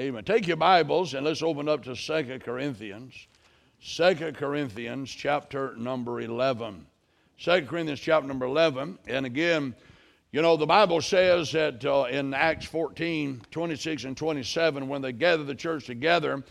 Amen. Take your Bibles and let's open up to Second Corinthians. Second Corinthians chapter number 11. Second Corinthians chapter number 11. And again, you know, the Bible says that uh, in Acts 14, 26 and 27, when they gathered the church together,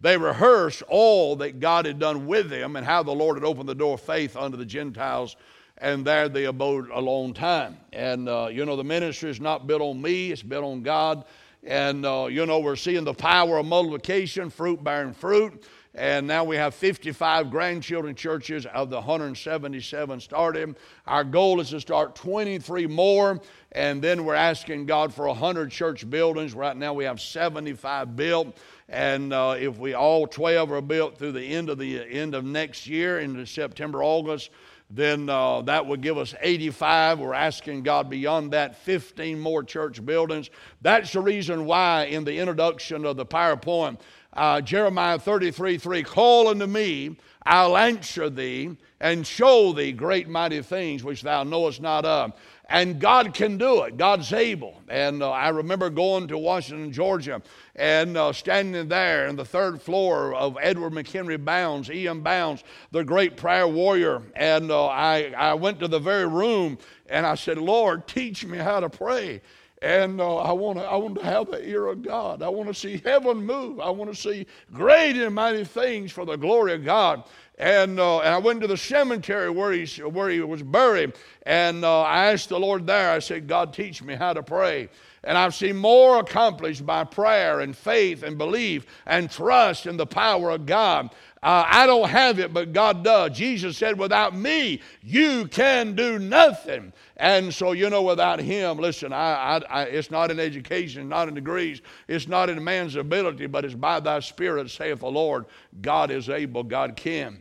they rehearsed all that God had done with them and how the Lord had opened the door of faith unto the Gentiles, and there they abode a long time. And, uh, you know, the ministry is not built on me, it's built on God. And, uh, you know, we're seeing the power of multiplication, fruit bearing fruit. And now we have 55 grandchildren churches of the 177 started. Our goal is to start 23 more, and then we're asking God for 100 church buildings. Right now we have 75 built, and uh, if we all 12 are built through the end of the end of next year, into September, August, then uh, that would give us 85. We're asking God beyond that 15 more church buildings. That's the reason why in the introduction of the PowerPoint, uh, Jeremiah 33 3, call unto me, I'll answer thee and show thee great mighty things which thou knowest not of. And God can do it. God's able. And uh, I remember going to Washington, Georgia, and uh, standing there in the third floor of Edward McKendree Bounds, E.M. Bounds, the great prayer warrior. And uh, I, I went to the very room and I said, Lord, teach me how to pray. And uh, I want to I want to have the ear of God. I want to see heaven move. I want to see great and mighty things for the glory of God. And, uh, and I went to the cemetery where he, where he was buried. And uh, I asked the Lord there, I said, God, teach me how to pray. And I've seen more accomplished by prayer and faith and belief and trust in the power of God. Uh, I don't have it, but God does. Jesus said, Without me, you can do nothing. And so, you know, without Him, listen, I, I, I, it's not in education, not in degrees, it's not in man's ability, but it's by thy Spirit, saith the Lord. God is able, God can.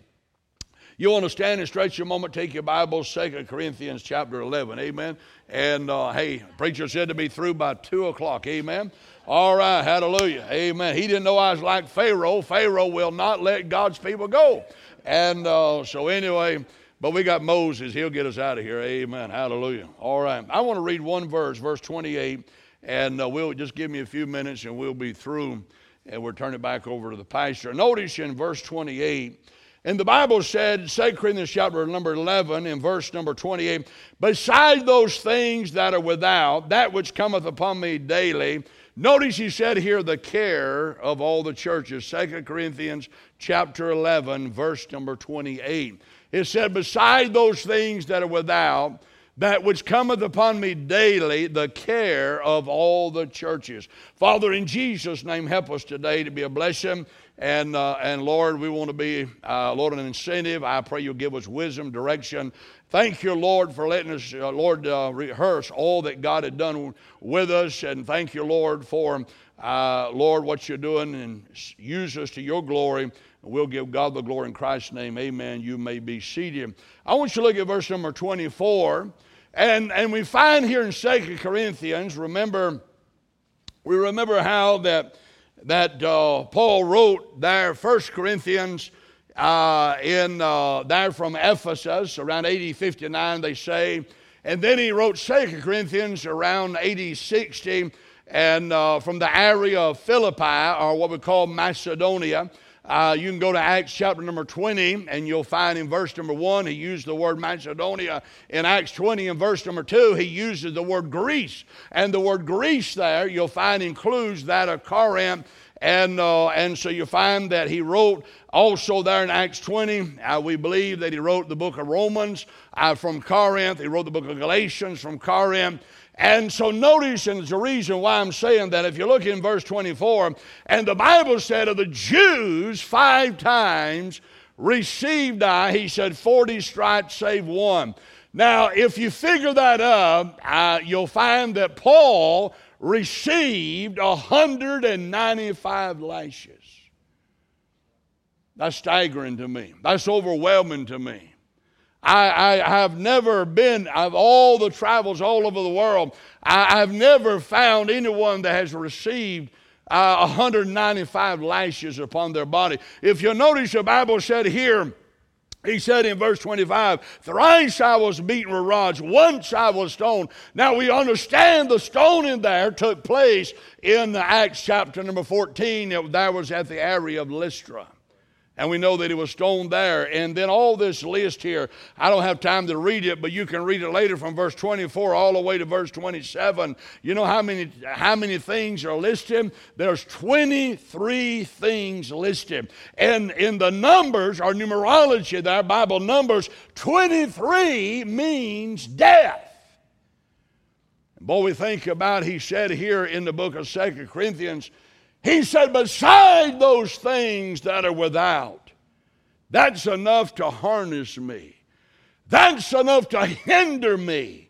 You want to stand and stretch your moment, take your Bible, Second Corinthians chapter 11, amen. And uh, hey, preacher said to be through by 2 o'clock, amen. All right, hallelujah, amen. He didn't know I was like Pharaoh. Pharaoh will not let God's people go. And uh, so, anyway, but we got Moses. He'll get us out of here, amen, hallelujah. All right, I want to read one verse, verse 28, and uh, we'll just give me a few minutes and we'll be through, and we'll turn it back over to the pastor. Notice in verse 28, and the Bible said, 2 Corinthians chapter number 11, in verse number 28, beside those things that are without, that which cometh upon me daily, notice he said here, the care of all the churches. 2 Corinthians chapter 11, verse number 28. It said, beside those things that are without, that which cometh upon me daily, the care of all the churches. Father, in Jesus' name, help us today to be a blessing and, uh, and Lord, we want to be, uh, Lord, an incentive. I pray you'll give us wisdom, direction. Thank you, Lord, for letting us, uh, Lord, uh, rehearse all that God had done with us. And thank you, Lord, for, uh, Lord, what you're doing and use us to your glory. We'll give God the glory in Christ's name. Amen. You may be seated. I want you to look at verse number 24. And, and we find here in Second Corinthians, remember, we remember how that that uh, Paul wrote there, First Corinthians, uh, in uh, there from Ephesus around AD 59, they say. And then he wrote Second Corinthians around AD 60, and uh, from the area of Philippi, or what we call Macedonia. Uh, you can go to Acts chapter number 20, and you'll find in verse number 1, he used the word Macedonia. In Acts 20, in verse number 2, he uses the word Greece. And the word Greece there, you'll find includes that of Corinth. And, uh, and so you find that he wrote also there in Acts 20, uh, we believe that he wrote the book of Romans uh, from Corinth. He wrote the book of Galatians from Corinth. And so notice, and there's a reason why I'm saying that. If you look in verse 24, and the Bible said of the Jews five times received I, he said 40 stripes save one. Now, if you figure that up, uh, you'll find that Paul received 195 lashes. That's staggering to me. That's overwhelming to me. I, I have never been, of all the travels all over the world, I, have never found anyone that has received uh, 195 lashes upon their body. If you notice, the Bible said here He said in verse 25, Thrice I was beaten with rods, once I was stoned. Now we understand the stoning there took place in the Acts chapter number 14. That was at the area of Lystra. And we know that he was stoned there. And then all this list here, I don't have time to read it, but you can read it later from verse 24 all the way to verse 27. You know how many, how many things are listed? There's 23 things listed. And in the numbers, our numerology there, Bible numbers, 23 means death. Boy, we think about, he said here in the book of Second Corinthians, he said, beside those things that are without, that's enough to harness me. That's enough to hinder me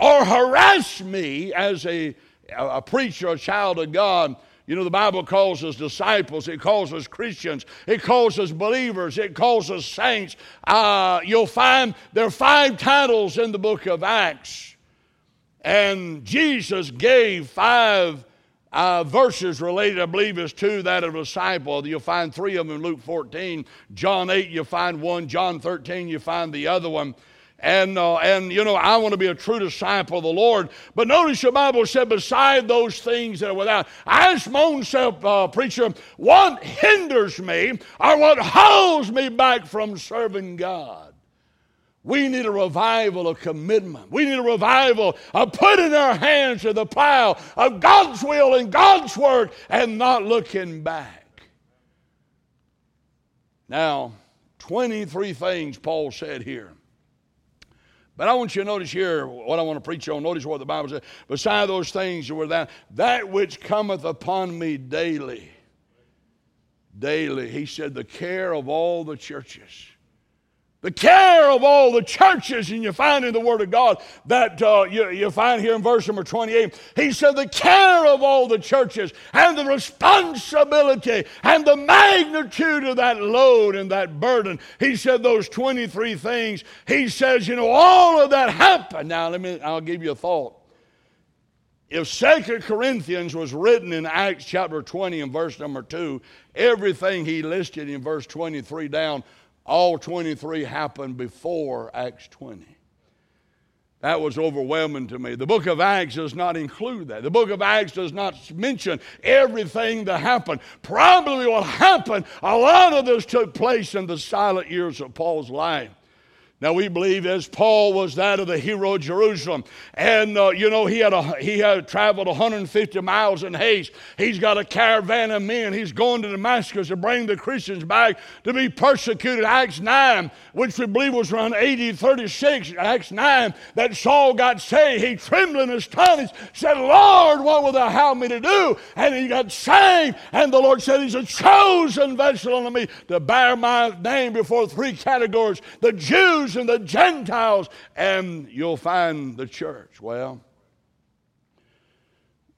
or harass me as a, a preacher, a child of God. You know, the Bible calls us disciples, it calls us Christians, it calls us believers, it calls us saints. Uh, you'll find there are five titles in the book of Acts, and Jesus gave five uh, verses related, I believe, is to that of a disciple. You'll find three of them in Luke 14. John 8, you'll find one. John 13, you find the other one. And, uh, and you know, I want to be a true disciple of the Lord. But notice the Bible said, beside those things that are without. I ask my own self, uh, preacher, what hinders me or what holds me back from serving God? We need a revival of commitment. We need a revival of putting our hands to the plow of God's will and God's work and not looking back. Now, 23 things Paul said here. But I want you to notice here what I want to preach on. Notice what the Bible says. Beside those things were that that which cometh upon me daily. Daily. He said, the care of all the churches the care of all the churches, and you find in the Word of God that uh, you, you find here in verse number 28, he said, the care of all the churches and the responsibility and the magnitude of that load and that burden. He said those 23 things. He says, you know, all of that happened. Now, let me, I'll give you a thought. If Second Corinthians was written in Acts chapter 20 and verse number 2, everything he listed in verse 23 down all 23 happened before Acts 20. That was overwhelming to me. The book of Acts does not include that. The book of Acts does not mention everything that happened. Probably what happened, a lot of this took place in the silent years of Paul's life. Now we believe as Paul was that of the hero of Jerusalem, and uh, you know he had a, he had traveled 150 miles in haste. He's got a caravan of men. He's going to Damascus to bring the Christians back to be persecuted. Acts 9, which we believe was around AD 36, Acts 9, that Saul got saved. He trembled and astonished, said, "Lord, what will Thou have me to do?" And he got saved. And the Lord said, "He's a chosen vessel unto me to bear my name before three categories: the Jews." And the Gentiles, and you'll find the church. Well,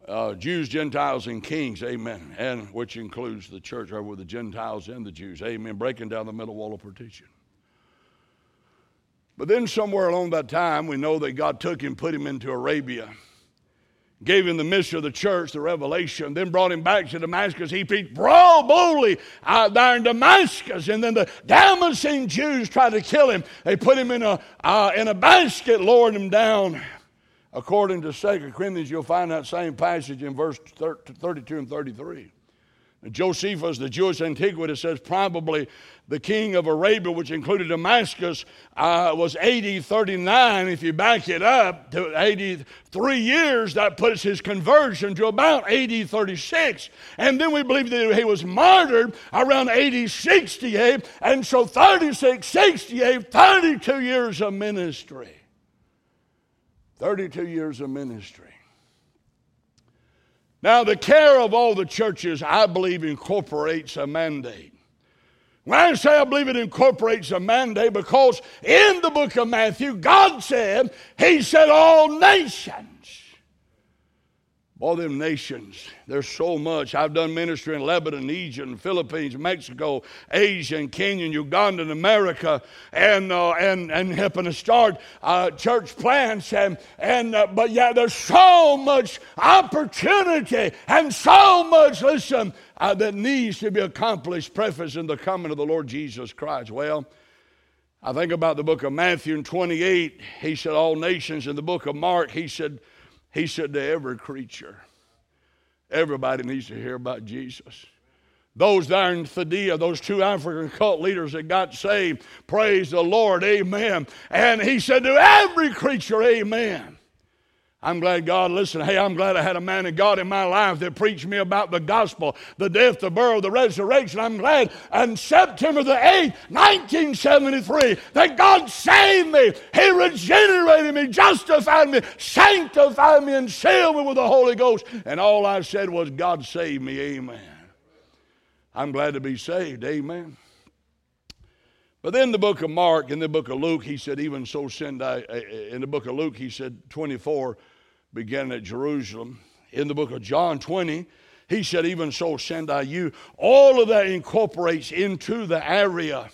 uh, Jews, Gentiles, and kings, amen, and which includes the church, or with the Gentiles and the Jews, amen, breaking down the middle wall of partition. But then, somewhere along that time, we know that God took him, put him into Arabia gave him the mystery of the church, the revelation, then brought him back to Damascus. He preached boldly out there in Damascus. And then the Damascene Jews tried to kill him. They put him in a, uh, in a basket, lowered him down. According to 2 Corinthians, you'll find that same passage in verse 32 and 33. Josephus, the Jewish antiquity, says probably the king of Arabia, which included Damascus, uh, was AD 39. If you back it up to 83 years, that puts his conversion to about AD 36. And then we believe that he was martyred around AD 68. And so 36, 68, 32 years of ministry. 32 years of ministry. Now, the care of all the churches, I believe, incorporates a mandate. When I say I believe it incorporates a mandate, because in the book of Matthew, God said, He said, all nations all them nations, there's so much. I've done ministry in Lebanon, Egypt, Philippines, Mexico, Asia, and Kenya, and Uganda, and America, and uh, and and helping to start uh, church plants, and and uh, but yeah, there's so much opportunity and so much listen uh, that needs to be accomplished. Preface in the coming of the Lord Jesus Christ. Well. I think about the book of Matthew in 28, he said, All nations. In the book of Mark, he said, he said to every creature, everybody needs to hear about Jesus. Those there in Thaddeus, those two African cult leaders that got saved, praise the Lord, amen. And he said to every creature, amen. I'm glad God listened. Hey, I'm glad I had a man of God in my life that preached me about the gospel, the death, the burial, the resurrection. I'm glad on September the 8th, 1973, that God saved me. He regenerated me, justified me, sanctified me, and sealed me with the Holy Ghost. And all I said was, God saved me. Amen. I'm glad to be saved. Amen. But then the book of Mark, in the book of Luke, he said, even so send I, eh, eh, in the book of Luke, he said, 24, began at Jerusalem. In the book of John 20, he said, Even so send I you. All of that incorporates into the area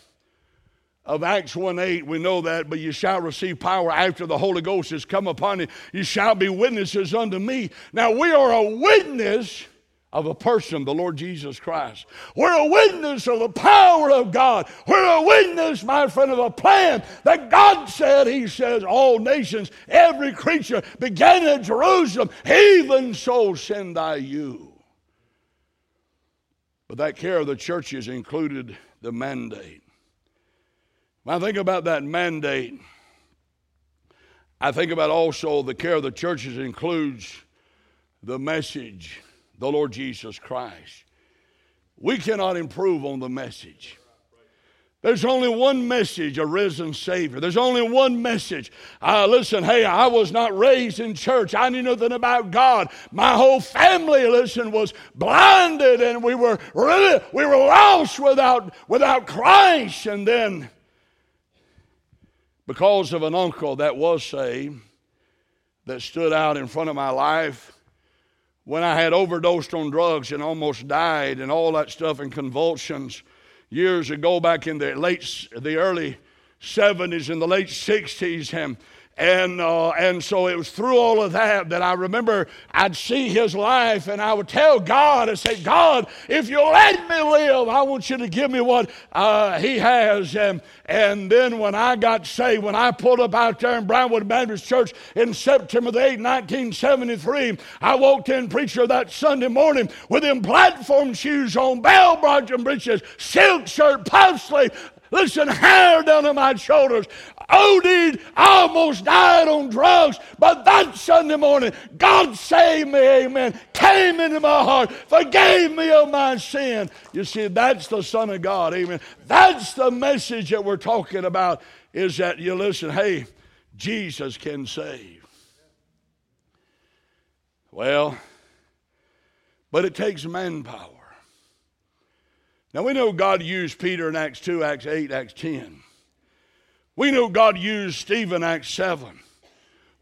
of Acts 1 8. We know that, but you shall receive power after the Holy Ghost has come upon you. You shall be witnesses unto me. Now, we are a witness of a person, the Lord Jesus Christ. We're a witness of the power of God. We're a witness, my friend, of a plan that God said, He says, all nations, every creature, began at Jerusalem, even so send I you. But that care of the churches included the mandate. When I think about that mandate, I think about also the care of the churches includes the message the Lord Jesus Christ. We cannot improve on the message. There's only one message, a risen Savior. There's only one message. Uh, listen, hey, I was not raised in church. I knew nothing about God. My whole family, listen, was blinded, and we were really we were lost without without Christ. And then, because of an uncle that was saved, that stood out in front of my life, when I had overdosed on drugs and almost died and all that stuff and convulsions years ago back in the late the early 70s and the late 60s and and, uh, and so it was through all of that that I remember I'd see his life and I would tell God, I say, God, if you let me live, I want you to give me what uh, he has. And, and then when I got saved, when I pulled up out there in Brownwood Baptist Church in September the 8th, 1973, I walked in preacher that Sunday morning with them platform shoes on, bell bottom breeches, silk shirt, puff sleeve, listen, hair down to my shoulders. OD'd, almost died on drugs, but that Sunday morning, God saved me, amen, came into my heart, forgave me of my sin. You see, that's the Son of God, amen. That's the message that we're talking about, is that you listen, hey, Jesus can save. Well, but it takes manpower. Now we know God used Peter in Acts 2, Acts 8, Acts 10. We know God used Stephen, Acts 7.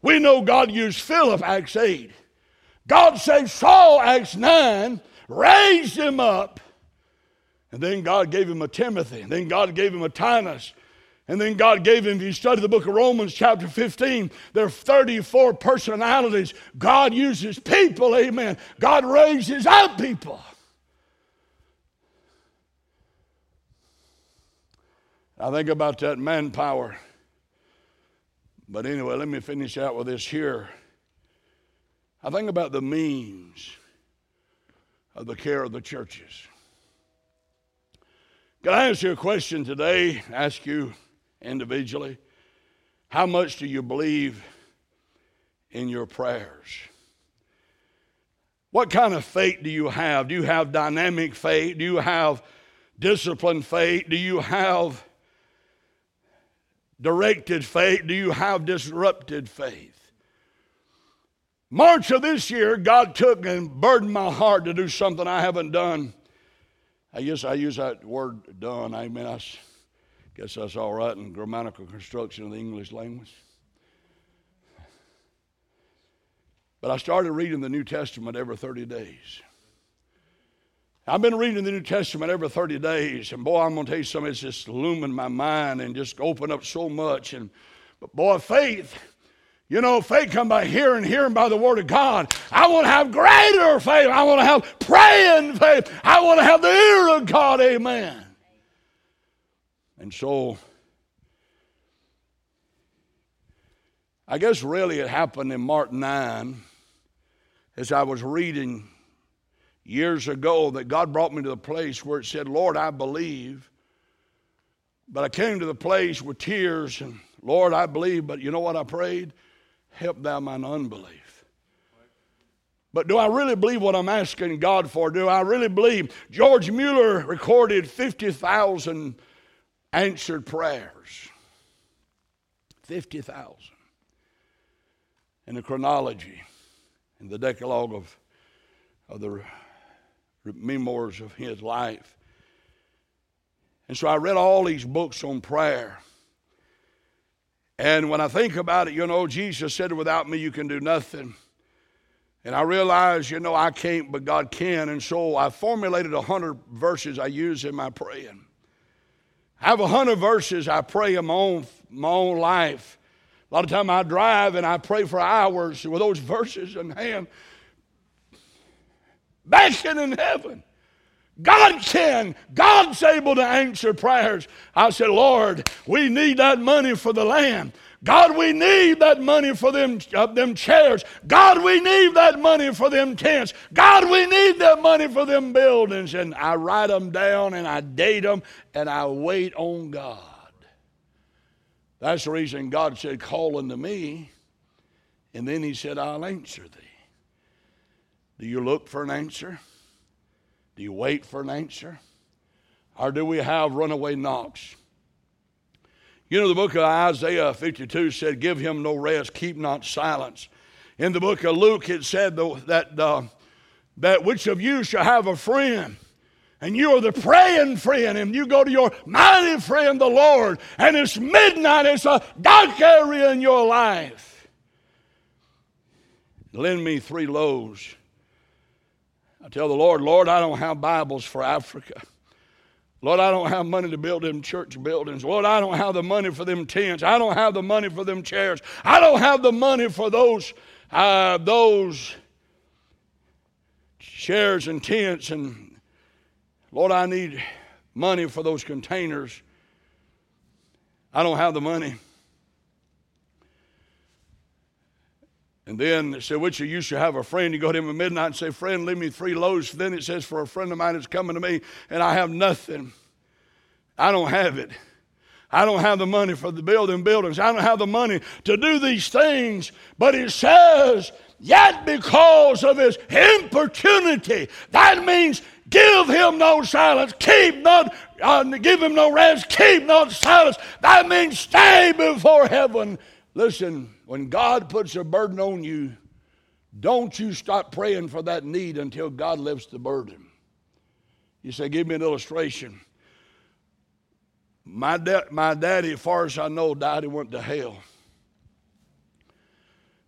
We know God used Philip, Acts 8. God saved Saul, Acts 9, raised him up, and then God gave him a Timothy, and then God gave him a Titus, and then God gave him, if you study the book of Romans, chapter 15, there are 34 personalities. God uses people, amen. God raises up people. I think about that manpower. But anyway, let me finish out with this here. I think about the means of the care of the churches. Can I ask you a question today? Ask you individually. How much do you believe in your prayers? What kind of faith do you have? Do you have dynamic faith? Do you have disciplined faith? Do you have directed faith? Do you have disrupted faith? March of this year, God took and burdened my heart to do something I haven't done. I guess I use that word done. I mean, I guess that's all right in grammatical construction of the English language. But I started reading the New Testament every 30 days. I've been reading the New Testament every 30 days, and boy, I'm going to tell you something, it's just illumined my mind and just opened up so much. And but boy, faith, you know, faith come by hearing, hearing by the Word of God. I want to have greater faith. I want to have praying faith. I want to have the ear of God. Amen. And so I guess really it happened in Mark 9 as I was reading years ago that God brought me to the place where it said, Lord, I believe. But I came to the place with tears and, Lord, I believe, but you know what I prayed? Help thou mine unbelief. But do I really believe what I'm asking God for? Do I really believe? George Mueller recorded 50,000 answered prayers. 50,000. In the chronology, in the Decalogue of, of the memoirs of his life. And so I read all these books on prayer. And when I think about it, you know, Jesus said, Without me, you can do nothing. And I realized, you know, I can't, but God can. And so I formulated a hundred verses I use in my praying. I have a hundred verses I pray in my own, my own life. A lot of time I drive and I pray for hours with those verses in hand basking in heaven. God can. God's able to answer prayers. I said, Lord, we need that money for the land. God, we need that money for them, uh, them chairs. God, we need that money for them tents. God, we need that money for them buildings. And I write them down and I date them and I wait on God. That's the reason God said, Call unto me. And then He said, I'll answer thee. Do you look for an answer? Do you wait for an answer? Or do we have runaway knocks? You know, the book of Isaiah 52 said, Give him no rest, keep not silence. In the book of Luke, it said that, uh, that which of you shall have a friend? And you are the praying friend, and you go to your mighty friend, the Lord, and it's midnight, it's a dark area in your life. Lend me three loaves I tell the Lord, Lord, I don't have Bibles for Africa. Lord, I don't have money to build them church buildings. Lord, I don't have the money for them tents. I don't have the money for them chairs. I don't have the money for those, uh, those chairs and tents. And Lord, I need money for those containers. I don't have the money. And then it said, which of you should have a friend? You go to him at midnight and say, Friend, leave me three loaves. Then it says, For a friend of mine is coming to me, and I have nothing. I don't have it. I don't have the money for the building buildings. I don't have the money to do these things. But it says, Yet because of his importunity, that means give him no silence, keep not, uh, give him no rest, keep not silence. That means stay before heaven. Listen, when God puts a burden on you, don't you stop praying for that need until God lifts the burden. You say, Give me an illustration. My, da- my daddy, as far as I know, died and went to hell.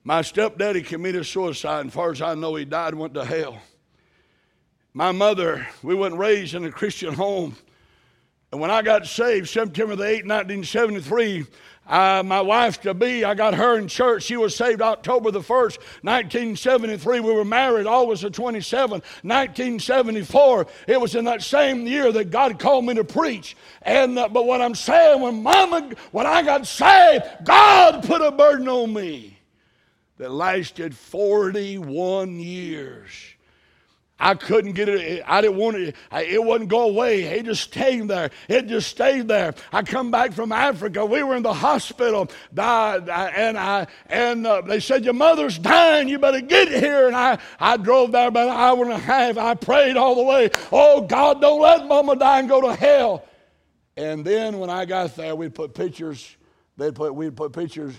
My stepdaddy committed suicide, and as far as I know, he died and went to hell. My mother, we weren't raised in a Christian home. And when I got saved, September the 8th, 1973, my wife to be, I got her in church. She was saved October the 1st, 1973. We were married August the 27th, 1974. It was in that same year that God called me to preach. And uh, But what I'm saying, when mama, when I got saved, God put a burden on me that lasted 41 years. I couldn't get it. I didn't want it. It wouldn't go away. It just stayed there. It just stayed there. I come back from Africa. We were in the hospital, and I and uh, they said your mother's dying. You better get here. And I I drove there about an hour and a half. I prayed all the way. Oh God, don't let Mama die and go to hell. And then when I got there, we'd put pictures. They'd put we'd put pictures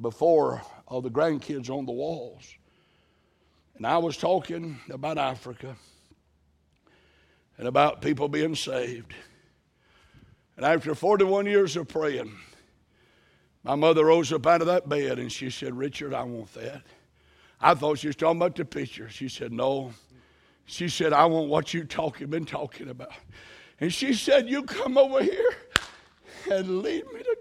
before of the grandkids on the walls. And I was talking about Africa and about people being saved. And after 41 years of praying, my mother rose up out of that bed and she said, Richard, I want that. I thought she was talking about the picture. She said, No. She said, I want what you talking been talking about. And she said, You come over here and lead me to.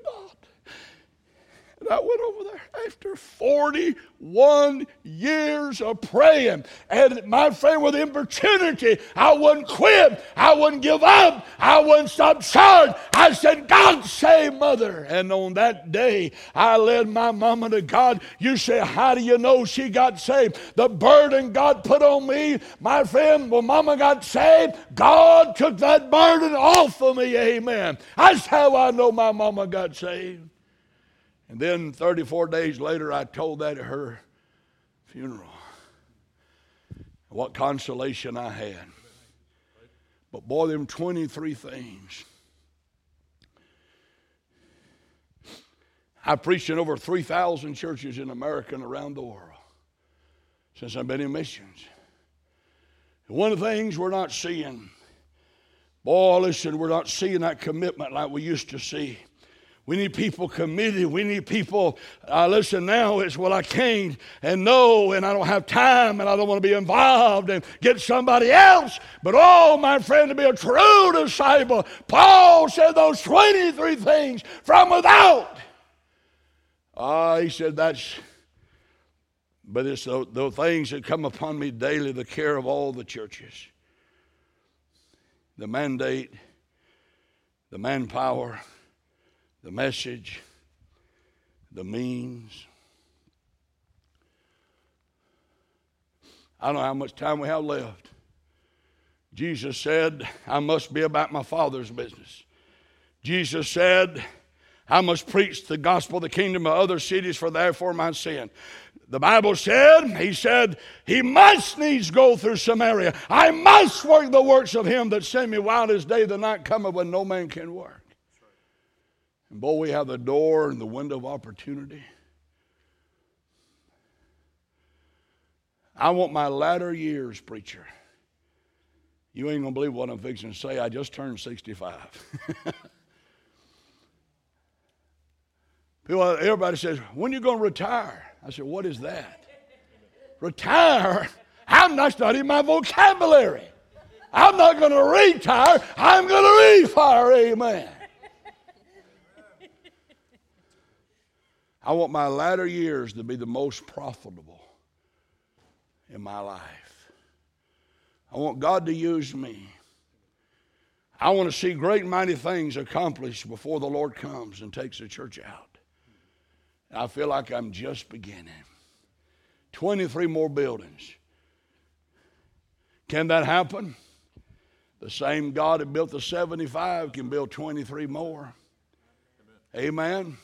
And I went over there after 41 years of praying. And my friend, with opportunity, I wouldn't quit. I wouldn't give up. I wouldn't stop short. I said, God save mother. And on that day, I led my mama to God. You say, How do you know she got saved? The burden God put on me, my friend, when mama got saved, God took that burden off of me. Amen. That's how I know my mama got saved. And then 34 days later, I told that at her funeral. What consolation I had. But boy, them 23 things. I preached in over 3,000 churches in America and around the world since I've been in missions. one of the things we're not seeing, boy, listen, we're not seeing that commitment like we used to see. We need people committed. We need people, uh, listen, now it's, well, I can't and no, and I don't have time and I don't want to be involved and get somebody else. But oh, my friend, to be a true disciple, Paul said those 23 things from without. Ah, uh, he said that's, but it's the, the things that come upon me daily, the care of all the churches, the mandate, the manpower the message, the means. I don't know how much time we have left. Jesus said, I must be about my Father's business. Jesus said, I must preach the gospel of the kingdom of other cities, for therefore my sin. The Bible said, He said, He must needs go through Samaria. I must work the works of Him that sent me while this day the night cometh when no man can work. And boy, we have the door and the window of opportunity. I want my latter years, preacher. You ain't gonna believe what I'm fixing to say. I just turned 65. People, everybody says, when are you gonna retire? I said, what is that? retire? I'm not studying my vocabulary. I'm not gonna retire. I'm gonna refire. Amen. I want my latter years to be the most profitable in my life. I want God to use me. I want to see great mighty things accomplished before the Lord comes and takes the church out. I feel like I'm just beginning. 23 more buildings. Can that happen? The same God that built the 75 can build 23 more. Amen. Amen.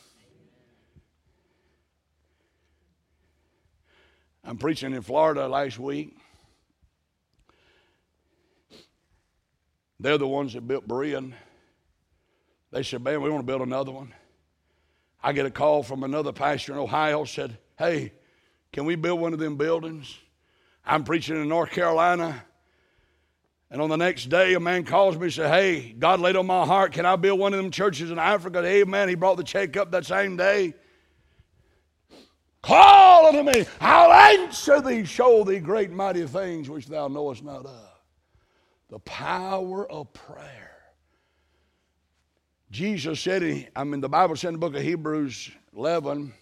I'm preaching in Florida last week. They're the ones that built Berean. They said, Man, we want to build another one. I get a call from another pastor in Ohio, said, Hey, can we build one of them buildings? I'm preaching in North Carolina. And on the next day, a man calls me and says, Hey, God laid on my heart, can I build one of them churches in Africa? Amen. He brought the check up that same day. Call unto me, I'll answer thee, show thee great mighty things which thou knowest not of. The power of prayer. Jesus said, I mean, the Bible said in the book of Hebrews 11,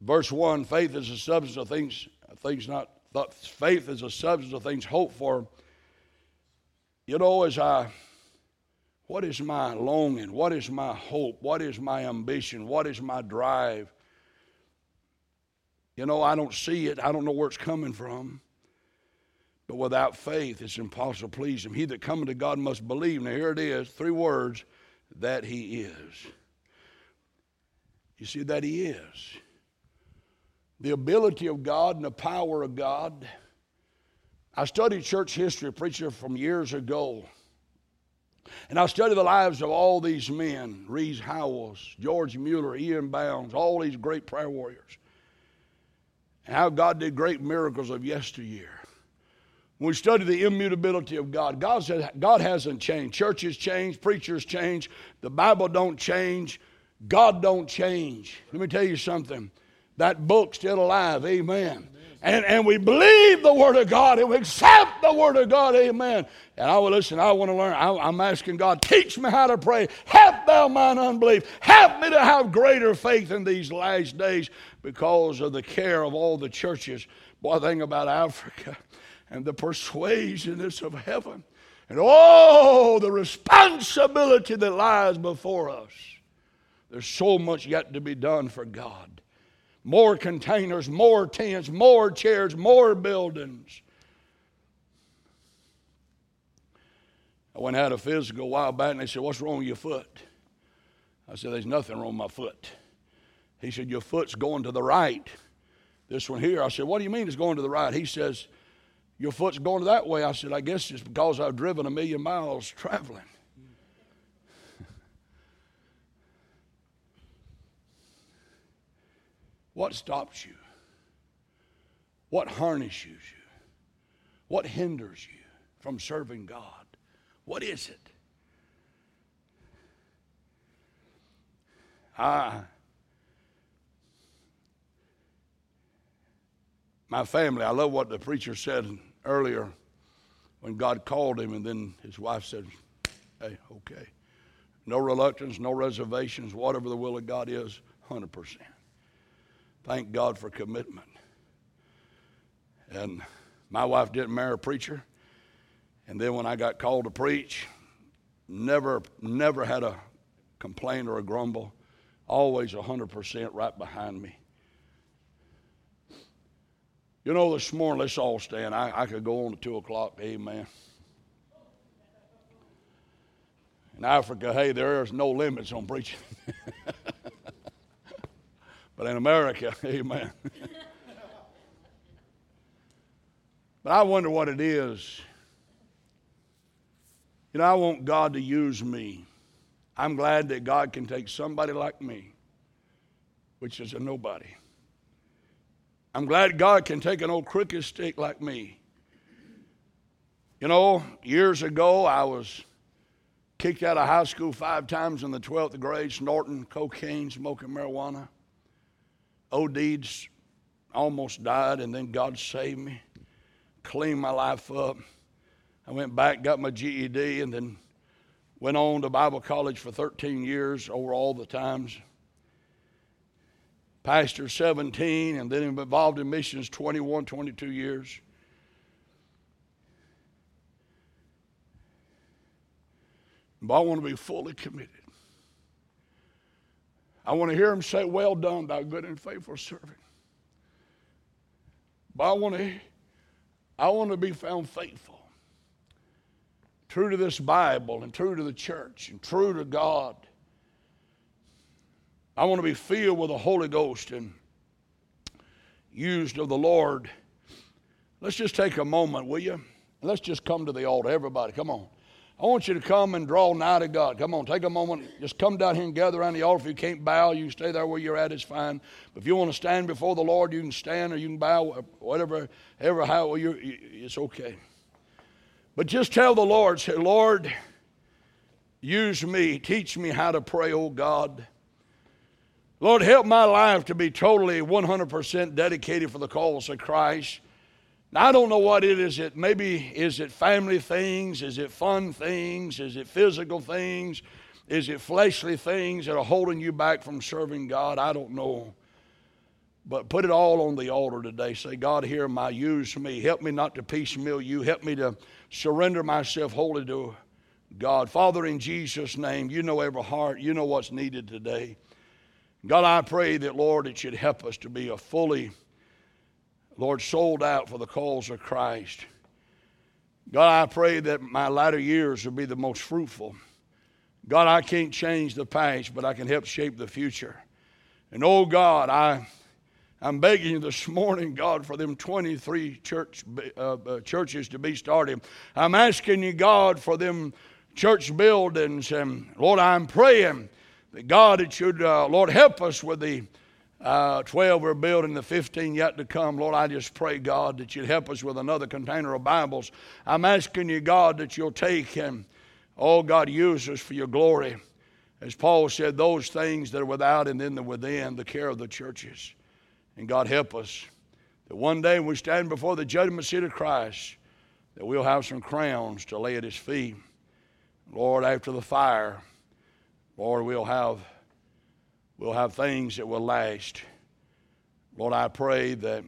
verse 1, faith is a substance of things, things not, faith is a substance of things hoped for. You know, as I, what is my longing? What is my hope? What is my ambition? What is my drive? You know, I don't see it, I don't know where it's coming from. But without faith, it's impossible to please Him. He that cometh to God must believe. Now, here it is three words that He is. You see, that He is. The ability of God and the power of God. I studied church history, preacher from years ago. And I studied the lives of all these men Rees Howells, George Mueller, E.M. Bounds, all these great prayer warriors and how God did great miracles of yesteryear. When we study the immutability of God, God said God hasn't changed. Churches change, preachers change, the Bible don't change, God don't change. Let me tell you something. That book's still alive. Amen. And, and we believe the Word of God and we accept the Word of God. Amen. And I will listen, I want to learn. I, I'm asking God, teach me how to pray. Help thou mine unbelief. Help me to have greater faith in these last days because of the care of all the churches. Boy, thing about Africa and the persuasiveness of heaven. And oh, the responsibility that lies before us. There's so much yet to be done for God more containers, more tents, more chairs, more buildings. I went out a physical a while back, and they said, What's wrong with your foot? I said, There's nothing wrong with my foot. He said, Your foot's going to the right. This one here. I said, What do you mean it's going to the right? He says, Your foot's going that way. I said, I guess it's because I've driven a million miles traveling. What stops you? What harnesses you? What hinders you from serving God? What is it? I, my family, I love what the preacher said earlier when God called him, and then his wife said, Hey, okay. No reluctance, no reservations, whatever the will of God is, 100%. Thank God for commitment. And my wife didn't marry a preacher. And then when I got called to preach, never, never had a complaint or a grumble. Always 100% right behind me. You know, this morning, let's all stand. I, I could go on to 2 o'clock. Amen. In Africa, hey, there's no limits on preaching. But in America, amen. but I wonder what it is. You know, I want God to use me. I'm glad that God can take somebody like me, which is a nobody. I'm glad God can take an old crooked stick like me. You know, years ago, I was kicked out of high school five times in the 12th grade, snorting cocaine, smoking marijuana. OD'd, almost died, and then God saved me, cleaned my life up. I went back, got my GED, and then went on to Bible college for 13 years over all the times. Pastor 17, and then involved in missions 21, 22 years. But I want to be fully committed. I want to hear him say, Well done, thou good and faithful servant. But I want to, I want to be found faithful, true to this Bible and true to the church and true to God. I want to be filled with the Holy Ghost and used of the Lord. Let's just take a moment, will you? Let's just come to the altar. Everybody, come on. I want you to come and draw nigh to God. Come on, take a moment. Just come down here and gather around the altar. If you can't bow, you stay there where you're at. It's fine. But if you want to stand before the Lord, you can stand or you can bow, whatever, ever how you it's okay. But just tell the Lord, say, Lord, use me. Teach me how to pray, oh God. Lord, help my life to be totally 100% dedicated for the cause of Christ. Now, I don't know what it is. It maybe is it family things? Is it fun things? Is it physical things? Is it fleshly things that are holding you back from serving God? I don't know. But put it all on the altar today. Say, God, hear my use me. Help me not to piecemeal you. Help me to surrender myself wholly to God. Father, in Jesus' name, you know every heart. You know what's needed today. God, I pray that, Lord, it should help us to be a fully Lord, sold out for the cause of Christ. God, I pray that my latter years will be the most fruitful. God, I can't change the past, but I can help shape the future. And oh God, I, I'm begging you this morning, God, for them 23 church, uh, uh, churches to be started. I'm asking you, God, for them church buildings. And Lord, I'm praying that God, it should, uh, Lord, help us with the uh, 12 we're building, the 15 yet to come. Lord, I just pray, God, that you'd help us with another container of Bibles. I'm asking you, God, that you'll take and, oh, God, use us for your glory. As Paul said, those things that are without and then the within, the care of the churches. And God, help us that one day when we stand before the judgment seat of Christ, that we'll have some crowns to lay at his feet. Lord, after the fire, Lord, we'll have we'll have things that will last. Lord, I pray that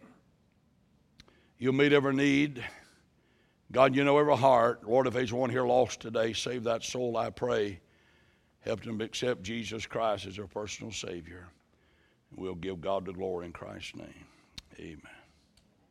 you'll meet every need. God, you know every heart. Lord, if there's one here lost today, save that soul, I pray. Help them accept Jesus Christ as their personal Savior. We'll give God the glory in Christ's name. Amen.